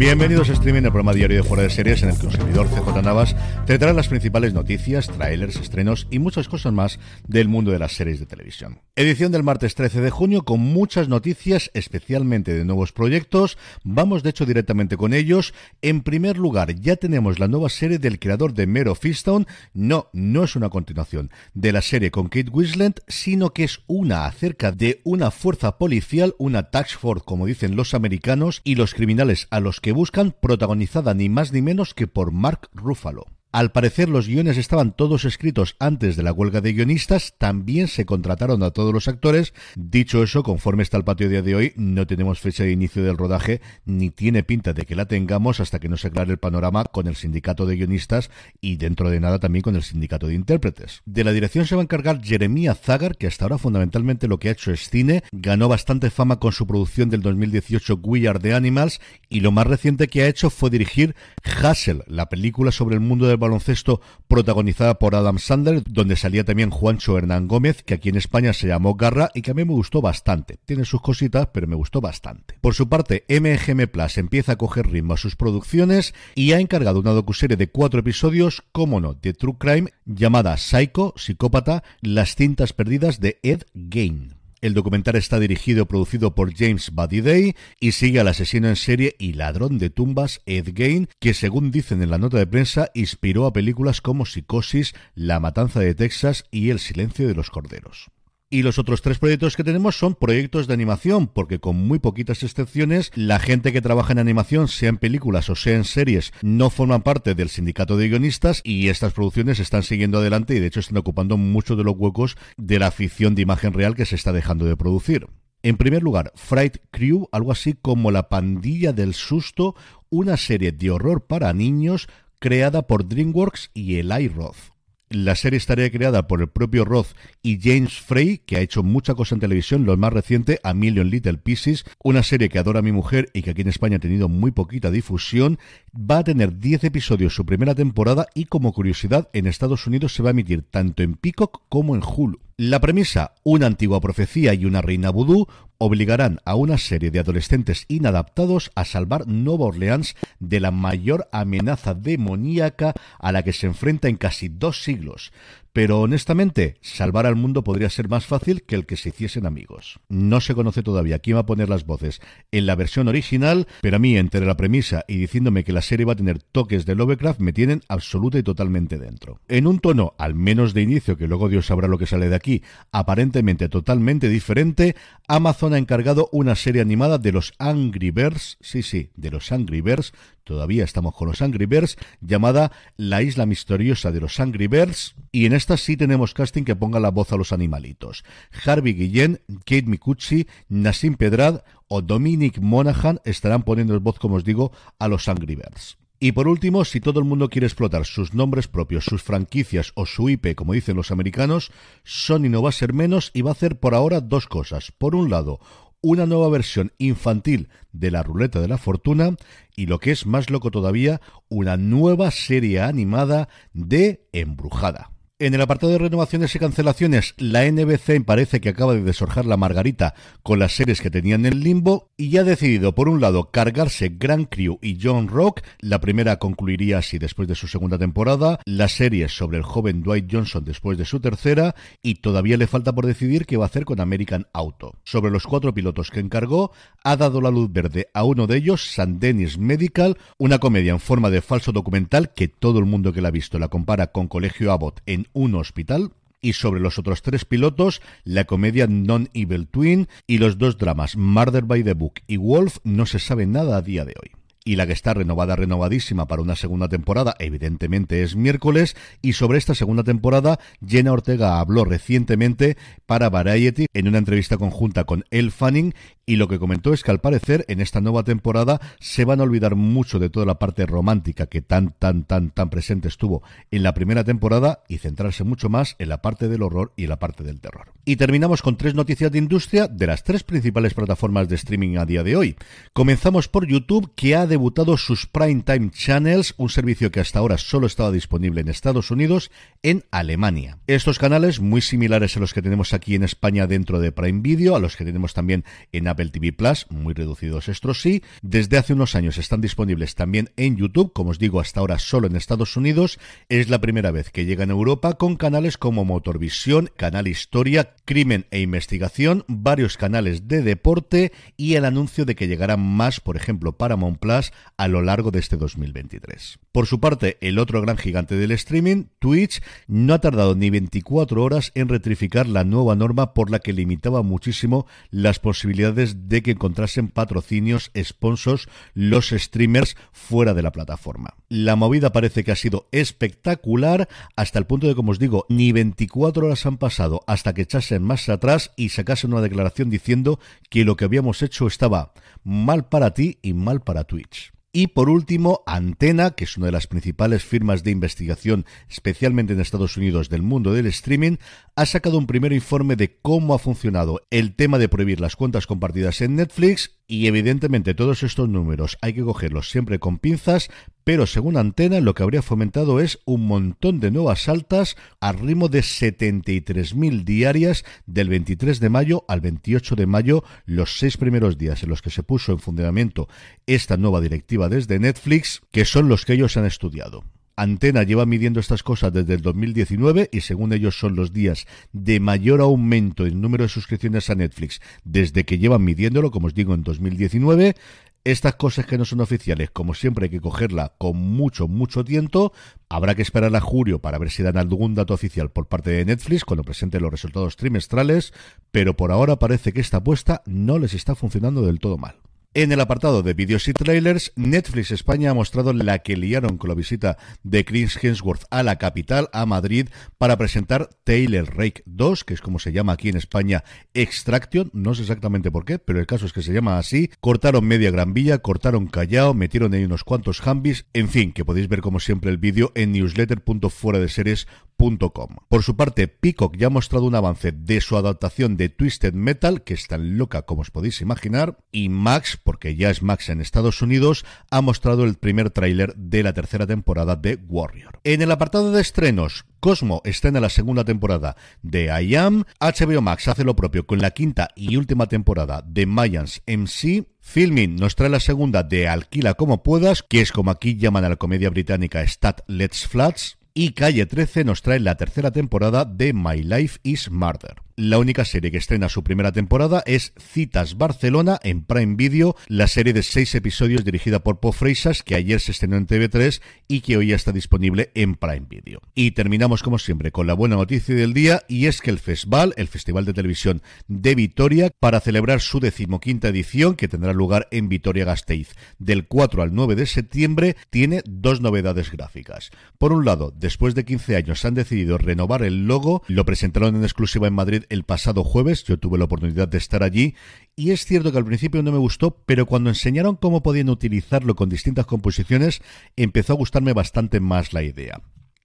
Bienvenidos a Streaming, el programa diario de Fuera de Series en el que un servidor CJ Navas te trae las principales noticias, trailers, estrenos y muchas cosas más del mundo de las series de televisión. Edición del martes 13 de junio con muchas noticias, especialmente de nuevos proyectos. Vamos de hecho directamente con ellos. En primer lugar, ya tenemos la nueva serie del creador de Mero Fistone. No, no es una continuación de la serie con Kate Winslet, sino que es una acerca de una fuerza policial, una tax force, como dicen los americanos, y los criminales a los que buscan, protagonizada ni más ni menos que por Mark Ruffalo. Al parecer los guiones estaban todos escritos antes de la huelga de guionistas, también se contrataron a todos los actores. Dicho eso, conforme está el patio día de hoy, no tenemos fecha de inicio del rodaje, ni tiene pinta de que la tengamos hasta que no se aclare el panorama con el sindicato de guionistas y dentro de nada también con el sindicato de intérpretes. De la dirección se va a encargar Jeremia Zagar, que hasta ahora fundamentalmente lo que ha hecho es cine, ganó bastante fama con su producción del 2018 We Are the Animals y lo más reciente que ha hecho fue dirigir Hustle, la película sobre el mundo del baloncesto protagonizada por Adam Sandler, donde salía también Juancho Hernán Gómez, que aquí en España se llamó Garra y que a mí me gustó bastante. Tiene sus cositas, pero me gustó bastante. Por su parte, MGM Plus empieza a coger ritmo a sus producciones y ha encargado una docuserie de cuatro episodios, como no, de True Crime, llamada Psycho, Psicópata, Las cintas perdidas de Ed Gein. El documental está dirigido y producido por James Buddy Day y sigue al asesino en serie y ladrón de tumbas Ed Gein, que según dicen en la nota de prensa inspiró a películas como Psicosis, La matanza de Texas y El silencio de los corderos. Y los otros tres proyectos que tenemos son proyectos de animación, porque con muy poquitas excepciones, la gente que trabaja en animación, sea en películas o sea en series, no forman parte del sindicato de guionistas y estas producciones están siguiendo adelante y de hecho están ocupando muchos de los huecos de la ficción de imagen real que se está dejando de producir. En primer lugar, Fright Crew, algo así como La Pandilla del Susto, una serie de horror para niños creada por DreamWorks y Eli Roth. La serie estaría creada por el propio Roth y James Frey, que ha hecho mucha cosa en televisión, lo más reciente, A Million Little Pieces, una serie que adora mi mujer y que aquí en España ha tenido muy poquita difusión. Va a tener 10 episodios su primera temporada y como curiosidad, en Estados Unidos se va a emitir tanto en Peacock como en Hulu. La premisa, una antigua profecía y una reina vudú obligarán a una serie de adolescentes inadaptados a salvar Nueva Orleans de la mayor amenaza demoníaca a la que se enfrenta en casi dos siglos. Pero honestamente, salvar al mundo podría ser más fácil que el que se hiciesen amigos. No se conoce todavía quién va a poner las voces en la versión original, pero a mí, entre la premisa y diciéndome que la serie va a tener toques de Lovecraft, me tienen absoluta y totalmente dentro. En un tono, al menos de inicio, que luego Dios sabrá lo que sale de aquí, aparentemente totalmente diferente, Amazon ha encargado una serie animada de los Angry Birds, sí, sí, de los Angry Birds, todavía estamos con los Angry Birds, llamada La Isla Misteriosa de los Angry Birds, y en esta sí tenemos casting que ponga la voz a los animalitos. Harvey Guillén, Kate Micucci, Nassim Pedrad o Dominic Monaghan estarán poniendo el voz, como os digo, a los Angry Birds. Y por último, si todo el mundo quiere explotar sus nombres propios, sus franquicias o su IP, como dicen los americanos, Sony no va a ser menos y va a hacer por ahora dos cosas. Por un lado, una nueva versión infantil de la ruleta de la fortuna y lo que es más loco todavía, una nueva serie animada de Embrujada. En el apartado de renovaciones y cancelaciones, la NBC parece que acaba de desorjar la margarita con las series que tenían en limbo y ya ha decidido, por un lado, cargarse Grand Crew y John Rock. La primera concluiría así después de su segunda temporada, la serie sobre el joven Dwight Johnson después de su tercera y todavía le falta por decidir qué va a hacer con American Auto. Sobre los cuatro pilotos que encargó, ha dado la luz verde a uno de ellos, San Denis Medical, una comedia en forma de falso documental que todo el mundo que la ha visto la compara con Colegio Abbott en un hospital y sobre los otros tres pilotos, la comedia Non-Evil Twin y los dos dramas Murder by the Book y Wolf no se sabe nada a día de hoy y la que está renovada, renovadísima para una segunda temporada, evidentemente es miércoles, y sobre esta segunda temporada, Jenna Ortega habló recientemente para Variety en una entrevista conjunta con Elle Fanning, y lo que comentó es que al parecer en esta nueva temporada se van a olvidar mucho de toda la parte romántica que tan, tan, tan, tan presente estuvo en la primera temporada y centrarse mucho más en la parte del horror y en la parte del terror. Y terminamos con tres noticias de industria de las tres principales plataformas de streaming a día de hoy. Comenzamos por YouTube, que ha debutado sus Prime Time Channels, un servicio que hasta ahora solo estaba disponible en Estados Unidos, en Alemania. Estos canales, muy similares a los que tenemos aquí en España dentro de Prime Video, a los que tenemos también en Apple TV Plus, muy reducidos estos sí, desde hace unos años están disponibles también en YouTube, como os digo, hasta ahora solo en Estados Unidos. Es la primera vez que llegan a Europa con canales como Motorvisión, Canal Historia, Crimen e Investigación, varios canales de deporte y el anuncio de que llegarán más, por ejemplo, Paramount A lo largo de este 2023. Por su parte, el otro gran gigante del streaming, Twitch, no ha tardado ni 24 horas en retrificar la nueva norma por la que limitaba muchísimo las posibilidades de que encontrasen patrocinios, sponsors, los streamers fuera de la plataforma. La movida parece que ha sido espectacular hasta el punto de, como os digo, ni 24 horas han pasado hasta que echasen más atrás y sacasen una declaración diciendo que lo que habíamos hecho estaba mal para ti y mal para Twitch. Y por último, Antena, que es una de las principales firmas de investigación, especialmente en Estados Unidos, del mundo del streaming, ha sacado un primer informe de cómo ha funcionado el tema de prohibir las cuentas compartidas en Netflix y evidentemente todos estos números hay que cogerlos siempre con pinzas, pero según Antena lo que habría fomentado es un montón de nuevas altas al ritmo de 73.000 diarias del 23 de mayo al 28 de mayo, los seis primeros días en los que se puso en funcionamiento esta nueva directiva desde Netflix, que son los que ellos han estudiado. Antena lleva midiendo estas cosas desde el 2019 y según ellos son los días de mayor aumento en número de suscripciones a Netflix desde que llevan midiéndolo, como os digo, en 2019. Estas cosas que no son oficiales, como siempre hay que cogerla con mucho, mucho tiempo. Habrá que esperar a julio para ver si dan algún dato oficial por parte de Netflix cuando presente los resultados trimestrales, pero por ahora parece que esta apuesta no les está funcionando del todo mal. En el apartado de vídeos y trailers, Netflix España ha mostrado la que liaron con la visita de Chris Hemsworth a la capital, a Madrid, para presentar Taylor Rake 2, que es como se llama aquí en España Extraction, no sé exactamente por qué, pero el caso es que se llama así. Cortaron media gran villa, cortaron Callao, metieron ahí unos cuantos hambis, en fin, que podéis ver como siempre el vídeo en newsletter.fueradeseries.com. Por su parte, Peacock ya ha mostrado un avance de su adaptación de Twisted Metal, que es tan loca como os podéis imaginar, y Max porque ya es Max en Estados Unidos, ha mostrado el primer tráiler de la tercera temporada de Warrior. En el apartado de estrenos, Cosmo estrena la segunda temporada de I Am, HBO Max hace lo propio con la quinta y última temporada de Mayans MC, Filming nos trae la segunda de Alquila como puedas, que es como aquí llaman a la comedia británica Stat Let's Flats, y Calle 13 nos trae la tercera temporada de My Life is Murder. La única serie que estrena su primera temporada es Citas Barcelona en Prime Video, la serie de seis episodios dirigida por Po Freisas que ayer se estrenó en TV3 y que hoy ya está disponible en Prime Video. Y terminamos como siempre con la buena noticia del día y es que el Festival, el Festival de Televisión de Vitoria, para celebrar su decimoquinta edición que tendrá lugar en Vitoria-Gasteiz del 4 al 9 de septiembre, tiene dos novedades gráficas. Por un lado, después de 15 años han decidido renovar el logo, lo presentaron en exclusiva en El pasado jueves, yo tuve la oportunidad de estar allí y es cierto que al principio no me gustó, pero cuando enseñaron cómo podían utilizarlo con distintas composiciones, empezó a gustarme bastante más la idea.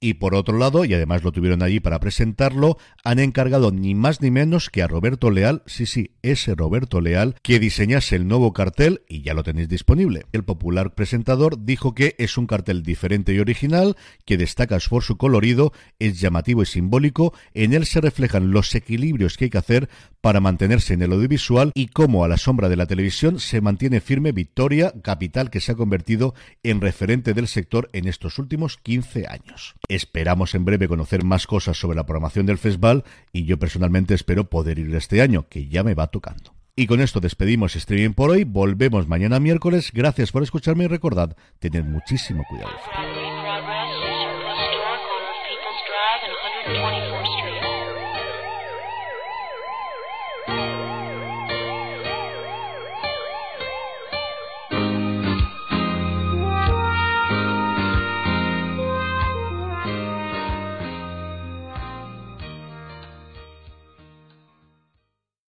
Y por otro lado, y además lo tuvieron allí para presentarlo, han encargado ni más ni menos que a Roberto Leal, sí, sí, ese Roberto Leal, que diseñase el nuevo cartel y ya lo tenéis disponible. El popular presentador dijo que es un cartel diferente y original, que destaca por su colorido, es llamativo y simbólico, en él se reflejan los equilibrios que hay que hacer para mantenerse en el audiovisual y cómo a la sombra de la televisión se mantiene firme Victoria, capital que se ha convertido en referente del sector en estos últimos 15 años. Esperamos en breve conocer más cosas sobre la programación del festival y yo personalmente espero poder ir este año, que ya me va tocando. Y con esto despedimos streaming por hoy, volvemos mañana miércoles, gracias por escucharme y recordad, tened muchísimo cuidado.